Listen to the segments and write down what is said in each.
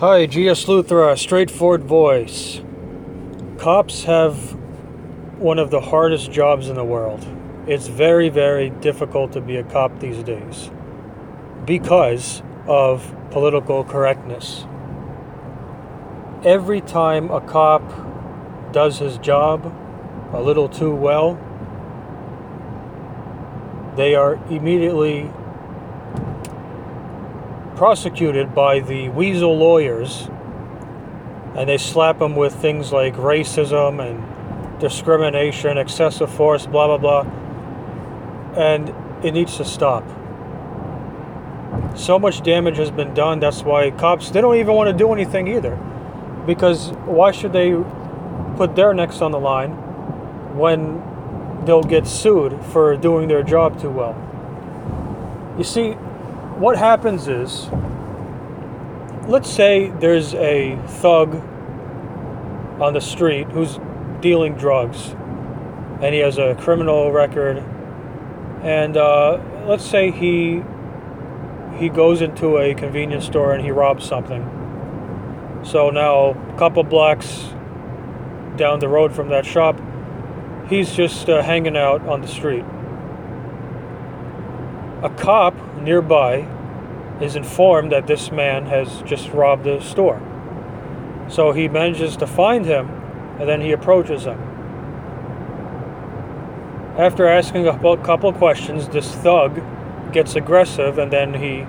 Hi, G.S. Straightforward voice. Cops have one of the hardest jobs in the world. It's very, very difficult to be a cop these days because of political correctness. Every time a cop does his job a little too well, they are immediately prosecuted by the weasel lawyers and they slap them with things like racism and discrimination, excessive force, blah, blah, blah. And it needs to stop. So much damage has been done. That's why cops, they don't even want to do anything either. Because why should they put their necks on the line when they'll get sued for doing their job too well? You see, what happens is, let's say there's a thug on the street who's dealing drugs and he has a criminal record and uh, let's say he he goes into a convenience store and he robs something. So now a couple blocks down the road from that shop he's just uh, hanging out on the street. A cop nearby is informed that this man has just robbed the store so he manages to find him and then he approaches him. After asking a couple questions, this thug gets aggressive and then he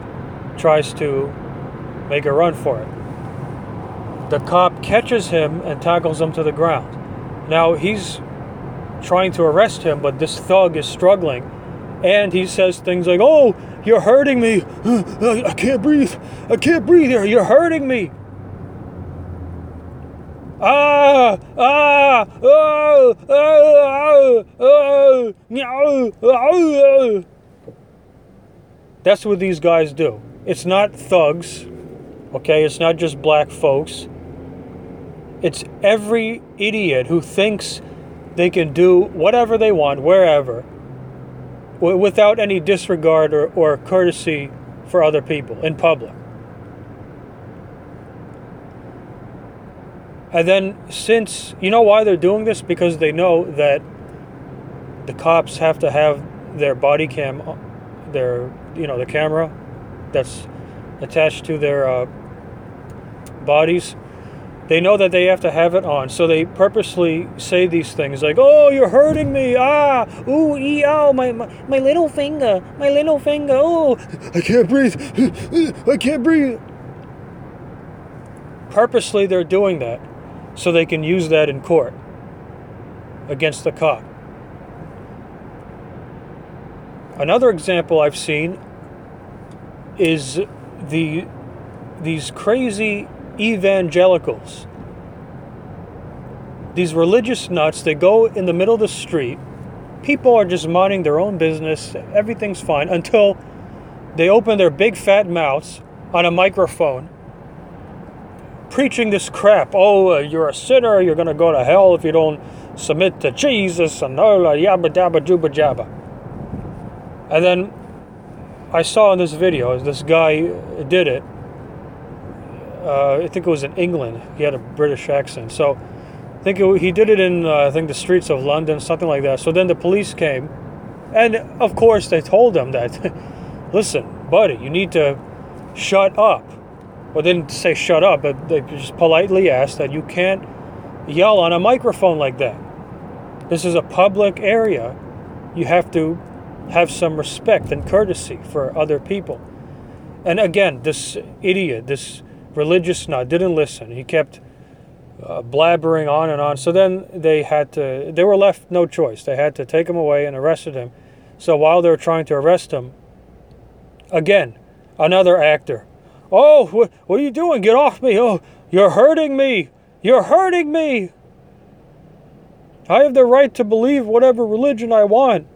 tries to make a run for it. The cop catches him and tackles him to the ground. Now he's trying to arrest him, but this thug is struggling and he says things like, Oh, you're hurting me. I can't breathe. I can't breathe here. You're hurting me. Ah, ah, oh, oh, oh, oh, That's what these guys do. It's not thugs, okay? It's not just black folks. It's every idiot who thinks they can do whatever they want, wherever, without any disregard or, or courtesy for other people in public. And then, since you know why they're doing this, because they know that the cops have to have their body cam, their you know the camera that's attached to their uh, bodies. They know that they have to have it on, so they purposely say these things like, "Oh, you're hurting me! Ah, ooh, ee, ow, my, my my little finger, my little finger! Oh, I can't breathe! I can't breathe!" Purposely, they're doing that so they can use that in court against the cop. Another example I've seen is the these crazy evangelicals. These religious nuts, they go in the middle of the street. People are just minding their own business. Everything's fine until they open their big fat mouths on a microphone preaching this crap. Oh, uh, you're a sinner. You're going to go to hell if you don't submit to Jesus and all oh, yabba dabba jubba jabba. And then I saw in this video, this guy did it. Uh, I think it was in England. He had a British accent. So I think it, he did it in, uh, I think, the streets of London, something like that. So then the police came. And of course, they told him that, listen, buddy, you need to shut up well, they didn't say shut up, but they just politely asked that you can't yell on a microphone like that. This is a public area. You have to have some respect and courtesy for other people. And again, this idiot, this religious nut, didn't listen. He kept uh, blabbering on and on. So then they had to, they were left no choice. They had to take him away and arrested him. So while they were trying to arrest him, again, another actor Oh, what are you doing? Get off me. Oh, you're hurting me. You're hurting me. I have the right to believe whatever religion I want.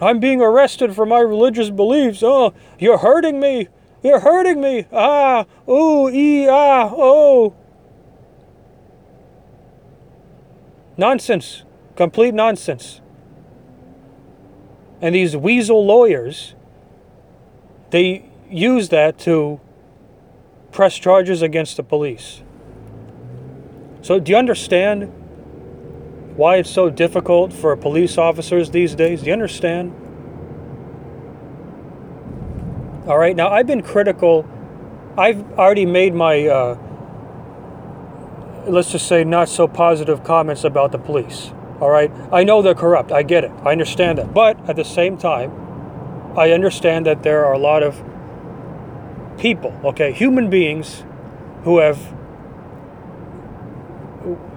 I'm being arrested for my religious beliefs. Oh, you're hurting me. You're hurting me. Ah, ooh, ee, ah, oh. Nonsense. Complete nonsense. And these weasel lawyers, they use that to press charges against the police. So, do you understand why it's so difficult for police officers these days? Do you understand? All right, now I've been critical. I've already made my, uh, let's just say, not so positive comments about the police. All right, I know they're corrupt. I get it. I understand that. But at the same time, I understand that there are a lot of people, okay, human beings who have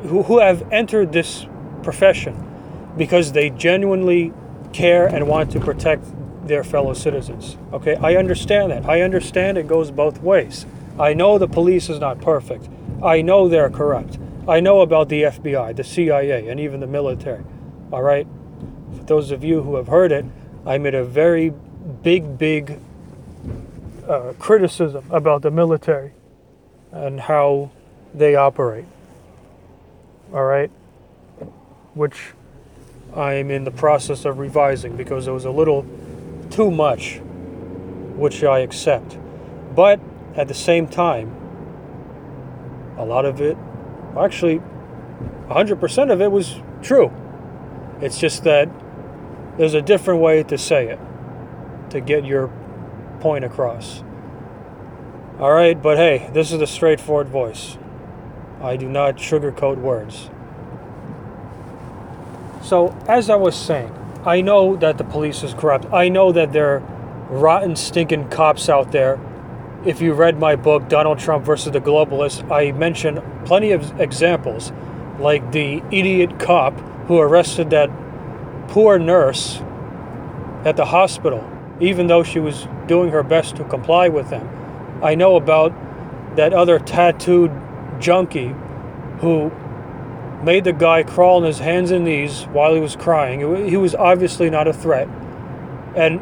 who, who have entered this profession because they genuinely care and want to protect their fellow citizens. Okay, I understand that. I understand it goes both ways. I know the police is not perfect. I know they're corrupt. I know about the FBI, the CIA, and even the military. All right? For those of you who have heard it, I made a very big, big uh, criticism about the military and how they operate. All right? Which I'm in the process of revising because it was a little too much, which I accept. But at the same time, a lot of it, actually, 100% of it was true. It's just that there's a different way to say it to get your point across. All right, but hey, this is a straightforward voice. I do not sugarcoat words. So, as I was saying, I know that the police is corrupt. I know that there are rotten, stinking cops out there. If you read my book, Donald Trump versus the Globalists, I mention plenty of examples, like the idiot cop who arrested that poor nurse at the hospital, even though she was doing her best to comply with them. I know about that other tattooed junkie who made the guy crawl on his hands and knees while he was crying. He was obviously not a threat. And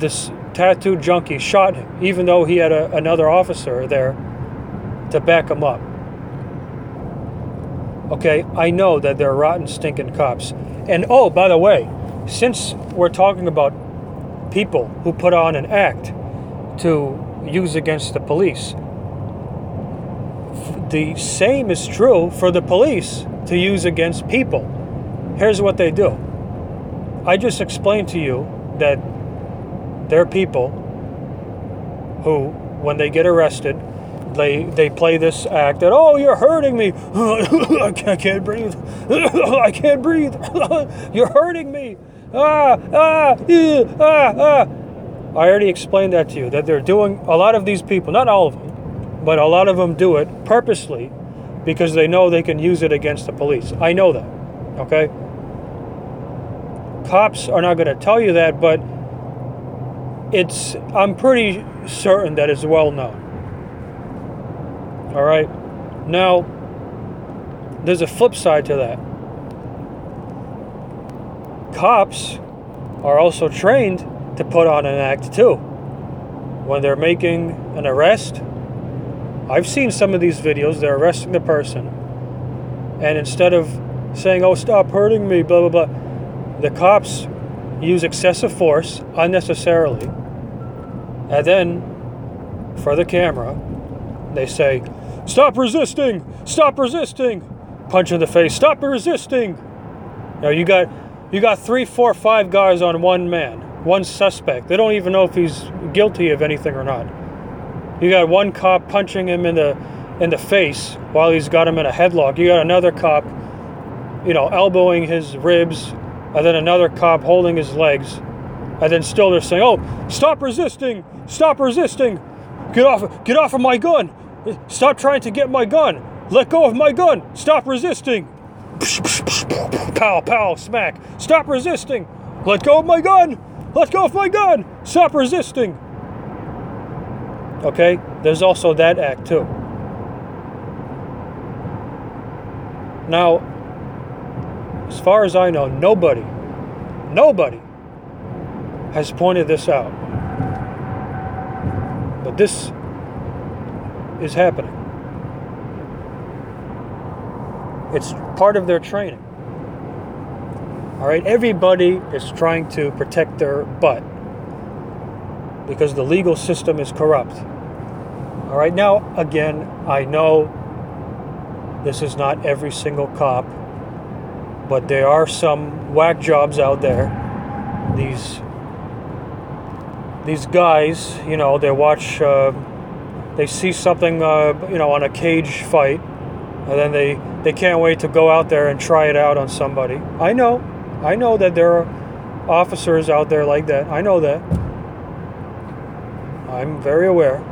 this tattooed junkie shot him, even though he had a, another officer there to back him up. Okay, I know that they're rotten, stinking cops. And oh, by the way, since we're talking about people who put on an act to use against the police, the same is true for the police to use against people. Here's what they do I just explained to you that there are people who, when they get arrested, they, they play this act that, oh, you're hurting me. I can't breathe. I can't breathe. you're hurting me. Ah, ah, ah, ah. I already explained that to you, that they're doing, a lot of these people, not all of them, but a lot of them do it purposely because they know they can use it against the police. I know that. Okay? Cops are not going to tell you that, but it's I'm pretty certain that it's well known. All right? Now, there's a flip side to that. Cops are also trained to put on an act too. When they're making an arrest, I've seen some of these videos, they're arresting the person, and instead of saying, oh, stop hurting me, blah, blah, blah, the cops use excessive force unnecessarily. And then, for the camera, they say, stop resisting, stop resisting, punch in the face, stop resisting. Now you got you got three, four, five guys on one man, one suspect. They don't even know if he's guilty of anything or not. You got one cop punching him in the in the face while he's got him in a headlock. You got another cop, you know, elbowing his ribs, and then another cop holding his legs, and then still they're saying, "Oh, stop resisting! Stop resisting! Get off! Get off of my gun! Stop trying to get my gun! Let go of my gun! Stop resisting!" Pow, pow, smack! Stop resisting! Let go of my gun! Let go of my gun! Stop resisting! Okay? There's also that act too. Now, as far as I know, nobody, nobody has pointed this out. But this is happening. It's part of their training. All right, everybody is trying to protect their butt because the legal system is corrupt. All right, now, again, I know this is not every single cop, but there are some whack jobs out there. These these guys, you know, they watch, uh, they see something, uh, you know, on a cage fight, and then they they can't wait to go out there and try it out on somebody. I know, I know that there are officers out there like that. I know that. I'm very aware.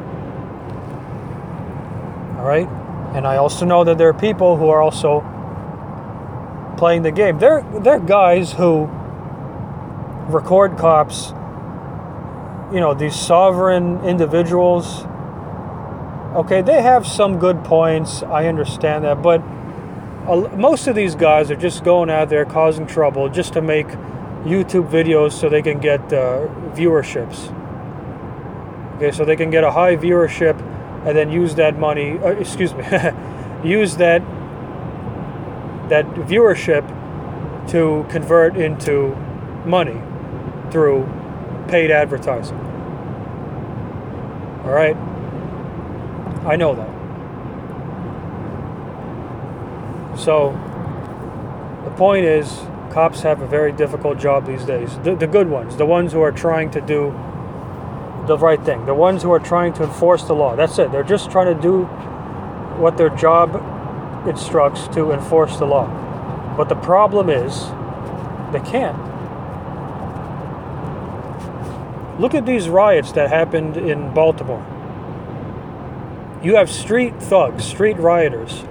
All right? And I also know that there are people who are also playing the game. They're, they're guys who record cops, you know, these sovereign individuals. Okay, they have some good points. I understand that. But most of these guys are just going out there causing trouble just to make YouTube videos so they can get uh, viewerships. Okay, so they can get a high viewership and then use that money, uh, excuse me, use that that viewership to convert into money through paid advertising. All right? I know that. So, the point is, cops have a very difficult job these days. The, the good ones, the ones who are trying to do the right thing. The ones who are trying to enforce the law. That's it. They're just trying to do what their job instructs to enforce the law. But the problem is, they can't. Look at these riots that happened in Baltimore. You have street thugs, street rioters,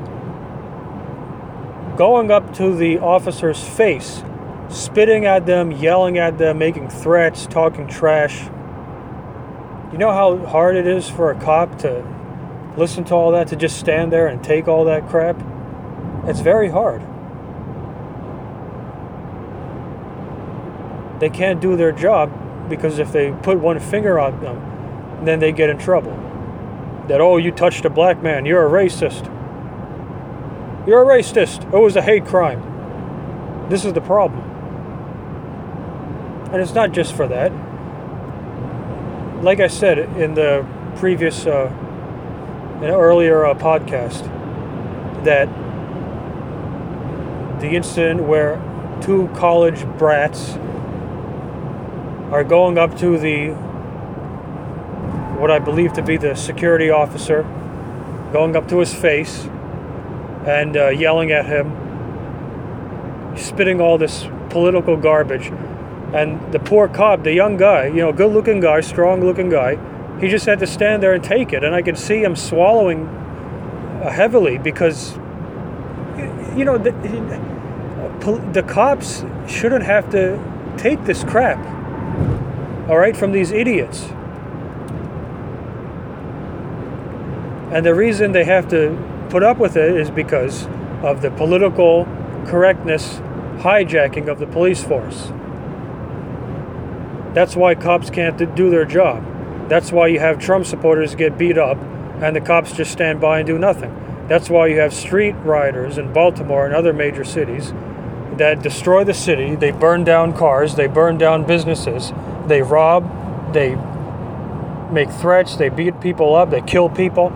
going up to the officer's face, spitting at them, yelling at them, making threats, talking trash. You know how hard it is for a cop to listen to all that, to just stand there and take all that crap? It's very hard. They can't do their job because if they put one finger on them, then they get in trouble. That, oh, you touched a black man, you're a racist. You're a racist. It was a hate crime. This is the problem. And it's not just for that like I said in the previous, uh, an earlier uh, podcast, that the incident where two college brats are going up to the what I believe to be the security officer, going up to his face and uh, yelling at him, spitting all this political garbage and the poor cop, the young guy, you know, good looking guy, strong looking guy, he just had to stand there and take it. And I could see him swallowing uh, heavily because, you know, the, the cops shouldn't have to take this crap, all right, from these idiots. And the reason they have to put up with it is because of the political correctness hijacking of the police force. That's why cops can't do their job. That's why you have Trump supporters get beat up and the cops just stand by and do nothing. That's why you have street rioters in Baltimore and other major cities that destroy the city. They burn down cars, they burn down businesses, they rob, they make threats, they beat people up, they kill people.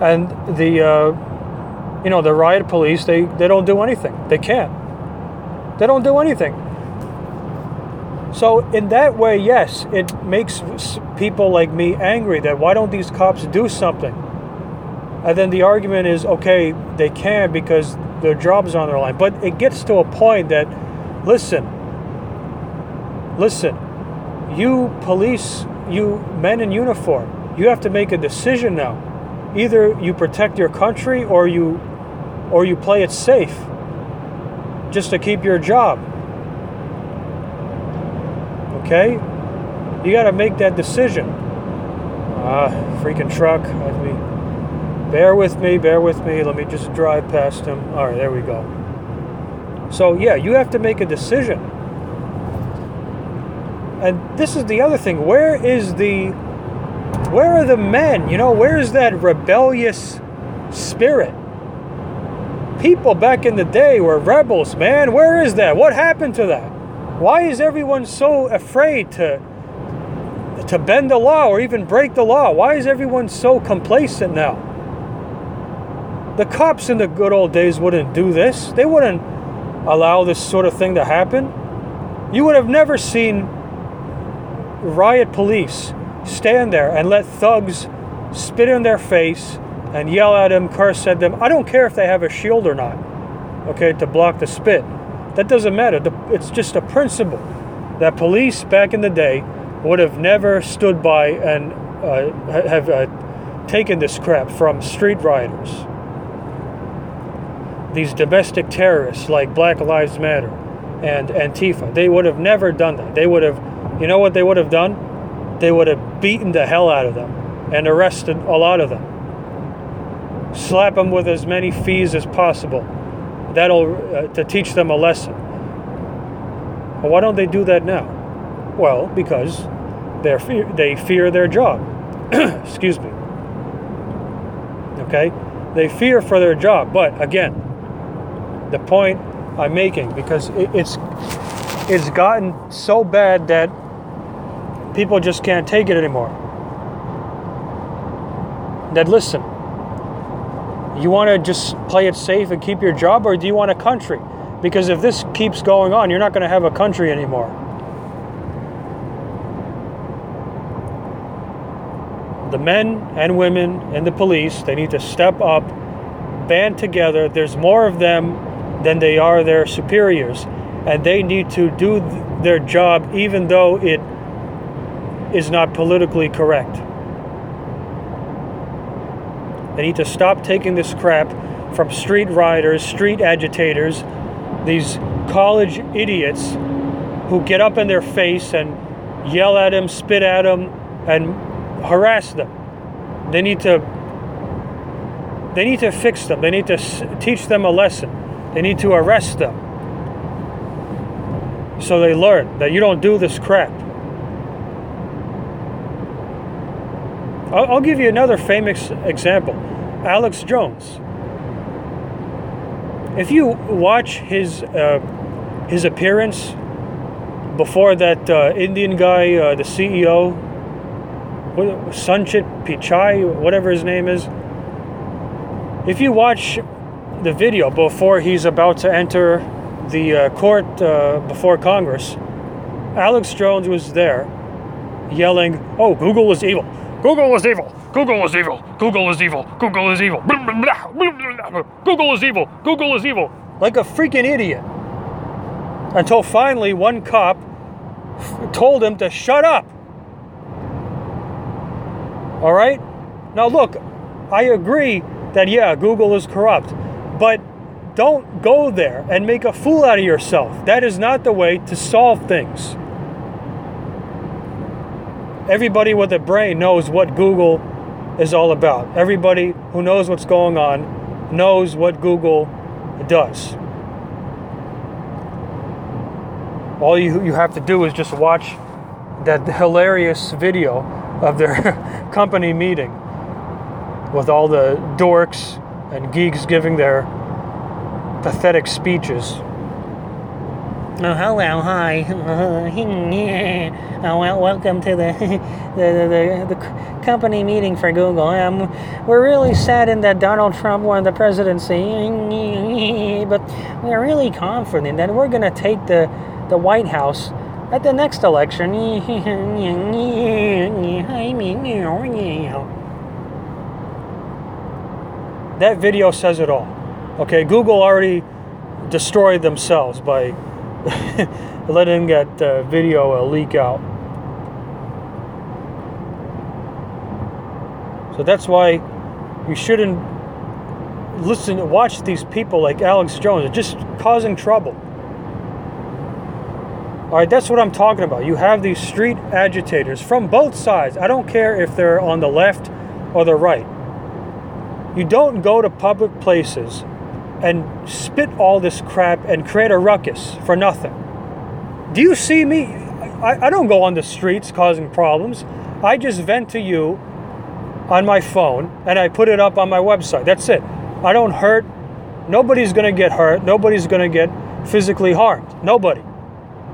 And the uh, you know, the riot police, they, they don't do anything. They can't. They don't do anything. So, in that way, yes, it makes people like me angry that why don't these cops do something? And then the argument is okay, they can because their job's on their line. But it gets to a point that, listen, listen, you police, you men in uniform, you have to make a decision now. Either you protect your country or you or you play it safe just to keep your job. Okay? You got to make that decision. Ah, freaking truck. Let me. Bear with me, bear with me. Let me just drive past him. All right, there we go. So, yeah, you have to make a decision. And this is the other thing. Where is the. Where are the men? You know, where is that rebellious spirit? People back in the day were rebels, man. Where is that? What happened to that? Why is everyone so afraid to to bend the law or even break the law. Why is everyone so complacent now? The cops in the good old days wouldn't do this. They wouldn't allow this sort of thing to happen. You would have never seen riot police stand there and let thugs spit in their face and yell at them, curse at them. I don't care if they have a shield or not, okay, to block the spit. That doesn't matter. It's just a principle that police back in the day would have never stood by and uh, have uh, taken this crap from street rioters. These domestic terrorists like Black Lives Matter and Antifa, they would have never done that. They would have, you know what they would have done? They would have beaten the hell out of them and arrested a lot of them. Slap them with as many fees as possible. That'll uh, to teach them a lesson. Well, why don't they do that now? Well, because they fear, they fear their job. Excuse me. Okay? They fear for their job. But again, the point I'm making, because it, it's it's gotten so bad that people just can't take it anymore. That listen, you want to just play it safe and keep your job, or do you want a country? Because if this keeps going on, you're not going to have a country anymore. the men and women and the police, they need to step up, band together. There's more of them than they are their superiors. And they need to do their job even though it is not politically correct. They need to stop taking this crap from street rioters, street agitators, these college idiots who get up in their face and yell at them, spit at them, and harass them. They need to they need to fix them. They need to teach them a lesson. They need to arrest them. So they learn that you don't do this crap. I'll, I'll give you another famous example Alex Jones. If you watch his, uh, his appearance before that uh, Indian guy, uh, the CEO, Sunchit Pichai, whatever his name is. If you watch the video before he's about to enter the uh, court uh, before Congress, Alex Jones was there yelling, Oh, Google is evil. Google is evil. Google is evil. Google is evil. Google is evil. Google is evil. Google is evil. Like a freaking idiot. Until finally, one cop told him to shut up. All right? Now, look, I agree that, yeah, Google is corrupt, but don't go there and make a fool out of yourself. That is not the way to solve things. Everybody with a brain knows what Google is all about. Everybody who knows what's going on knows what Google does. All you, you have to do is just watch that hilarious video of their company meeting with all the dorks and geeks giving their pathetic speeches. Oh, hello, hi. oh, well, welcome to the, the, the, the, company meeting for Google. Um, we're really saddened that Donald Trump won the presidency, but we're really confident that we're going to take the, the White House at the next election. That video says it all. Okay, Google already destroyed themselves by letting that uh, video uh, leak out. So that's why you shouldn't listen, to watch these people like Alex Jones, just causing trouble. All right, that's what I'm talking about. You have these street agitators from both sides. I don't care if they're on the left or the right. You don't go to public places and spit all this crap and create a ruckus for nothing. Do you see me? I, I don't go on the streets causing problems. I just vent to you on my phone and I put it up on my website. That's it. I don't hurt. Nobody's going to get hurt. Nobody's going to get physically harmed. Nobody.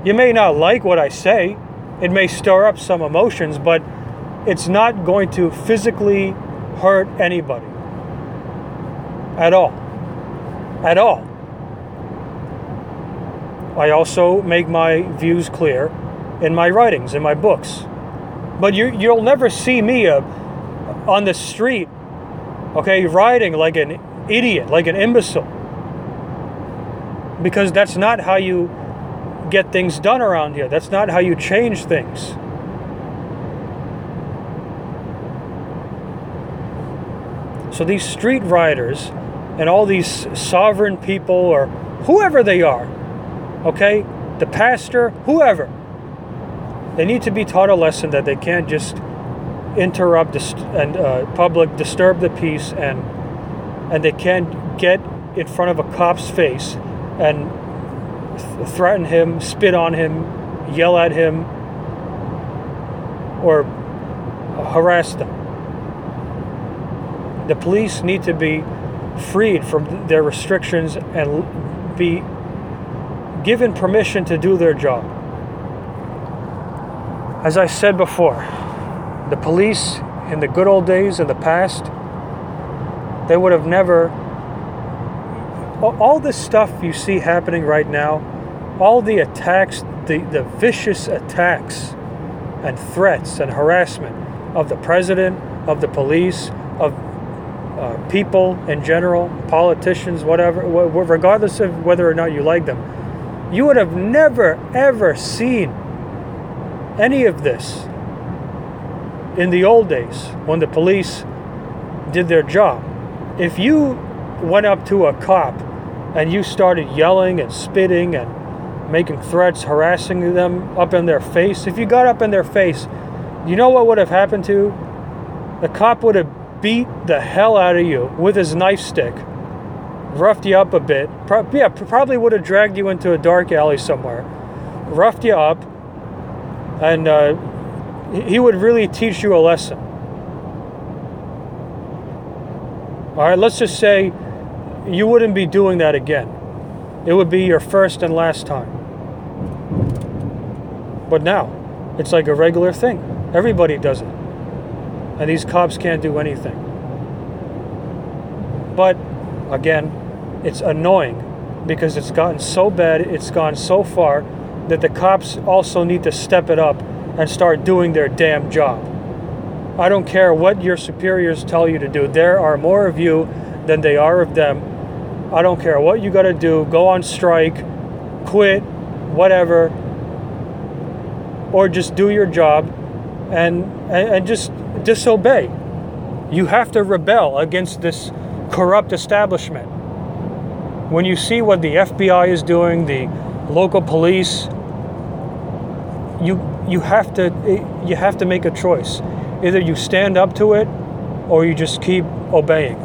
You may not like what I say, It may stir up some emotions, but it's not going to physically hurt anybody at all. At all. I also make my views clear in my writings, in my books. But you, you'll never see me uh, on the street, okay, riding like an idiot, like an imbecile. Because that's not how you get things done around here. That's not how you change things. So these street riders and all these sovereign people or whoever they are, okay, the pastor, whoever, they need to be taught a lesson that they can't just interrupt and uh, public disturb the peace and and they can't get in front of a cop's face and th- threaten him, spit on him, yell at him, or harass them. The police need to be freed from their restrictions and be given permission to do their job. As I said before, the police in the good old days in the past, they would have never. All this stuff you see happening right now, all the attacks, the, the vicious attacks and threats and harassment of the president, of the police, of uh, people in general, politicians, whatever, regardless of whether or not you like them, you would have never, ever seen any of this in the old days when the police did their job. If you went up to a cop and you started yelling and spitting and making threats, harassing them up in their face, if you got up in their face, you know what would have happened to? The cop would have beat the hell out of you with his nightstick, roughed you up a bit. Pro- yeah, probably would have dragged you into a dark alley somewhere, roughed you up, and uh, he would really teach you a lesson. All right, let's just say you wouldn't be doing that again. It would be your first and last time. But now, it's like a regular thing. Everybody does it. And these cops can't do anything. But again, it's annoying because it's gotten so bad, it's gone so far that the cops also need to step it up and start doing their damn job. I don't care what your superiors tell you to do. There are more of you than they are of them. I don't care what you got to do. Go on strike, quit, whatever, or just do your job and, and, and just disobey. You have to rebel against this corrupt establishment. When you see what the FBI is doing, the local police, you you have to you have to make a choice. Either you stand up to it or you just keep obeying.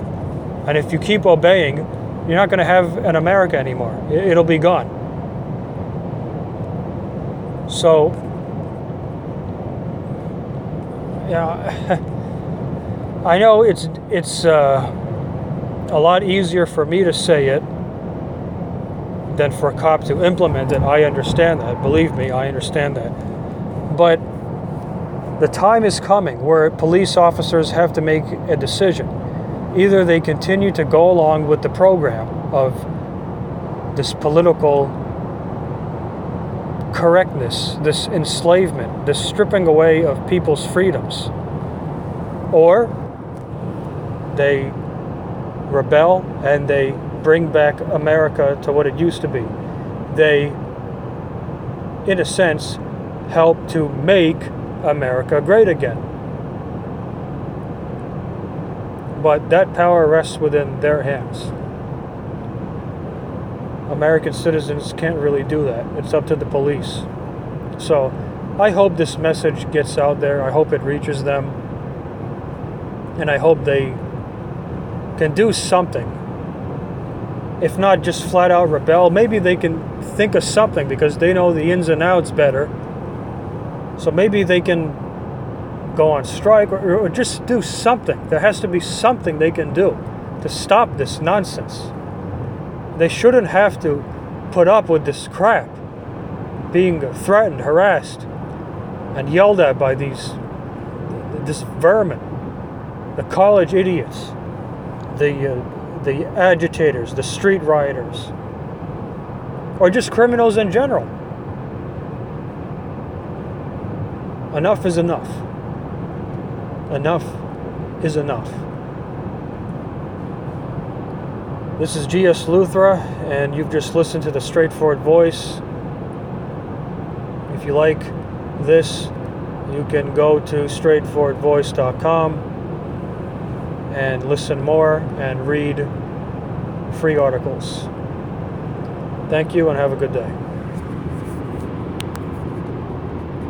And if you keep obeying, you're not going to have an America anymore. It'll be gone. So yeah, I know it's it's uh, a lot easier for me to say it than for a cop to implement it. I understand that. Believe me, I understand that. But the time is coming where police officers have to make a decision. Either they continue to go along with the program of this political correctness, this enslavement, this stripping away of people's freedoms, or they rebel and they bring back America to what it used to be. They, in a sense, help to make America great again. But that power rests within their hands. American citizens can't really do that. It's up to the police. So I hope this message gets out there. I hope it reaches them. And I hope they can do something. If not just flat out rebel, maybe they can think of something because they know the ins and outs better so maybe they can go on strike or, or, just do something. There has to be something they can do to stop this nonsense. They shouldn't have to put up with this crap, being threatened, harassed, and yelled at by these this vermin, the college idiots, the uh, the agitators, the street rioters, or just criminals in general. Enough is enough. Enough is enough. This is G.S. Luthra, and you've just listened to the straightforward voice. If you like this, you can go to straightforwardvoice.com and listen more and read free articles. Thank you and have a good day.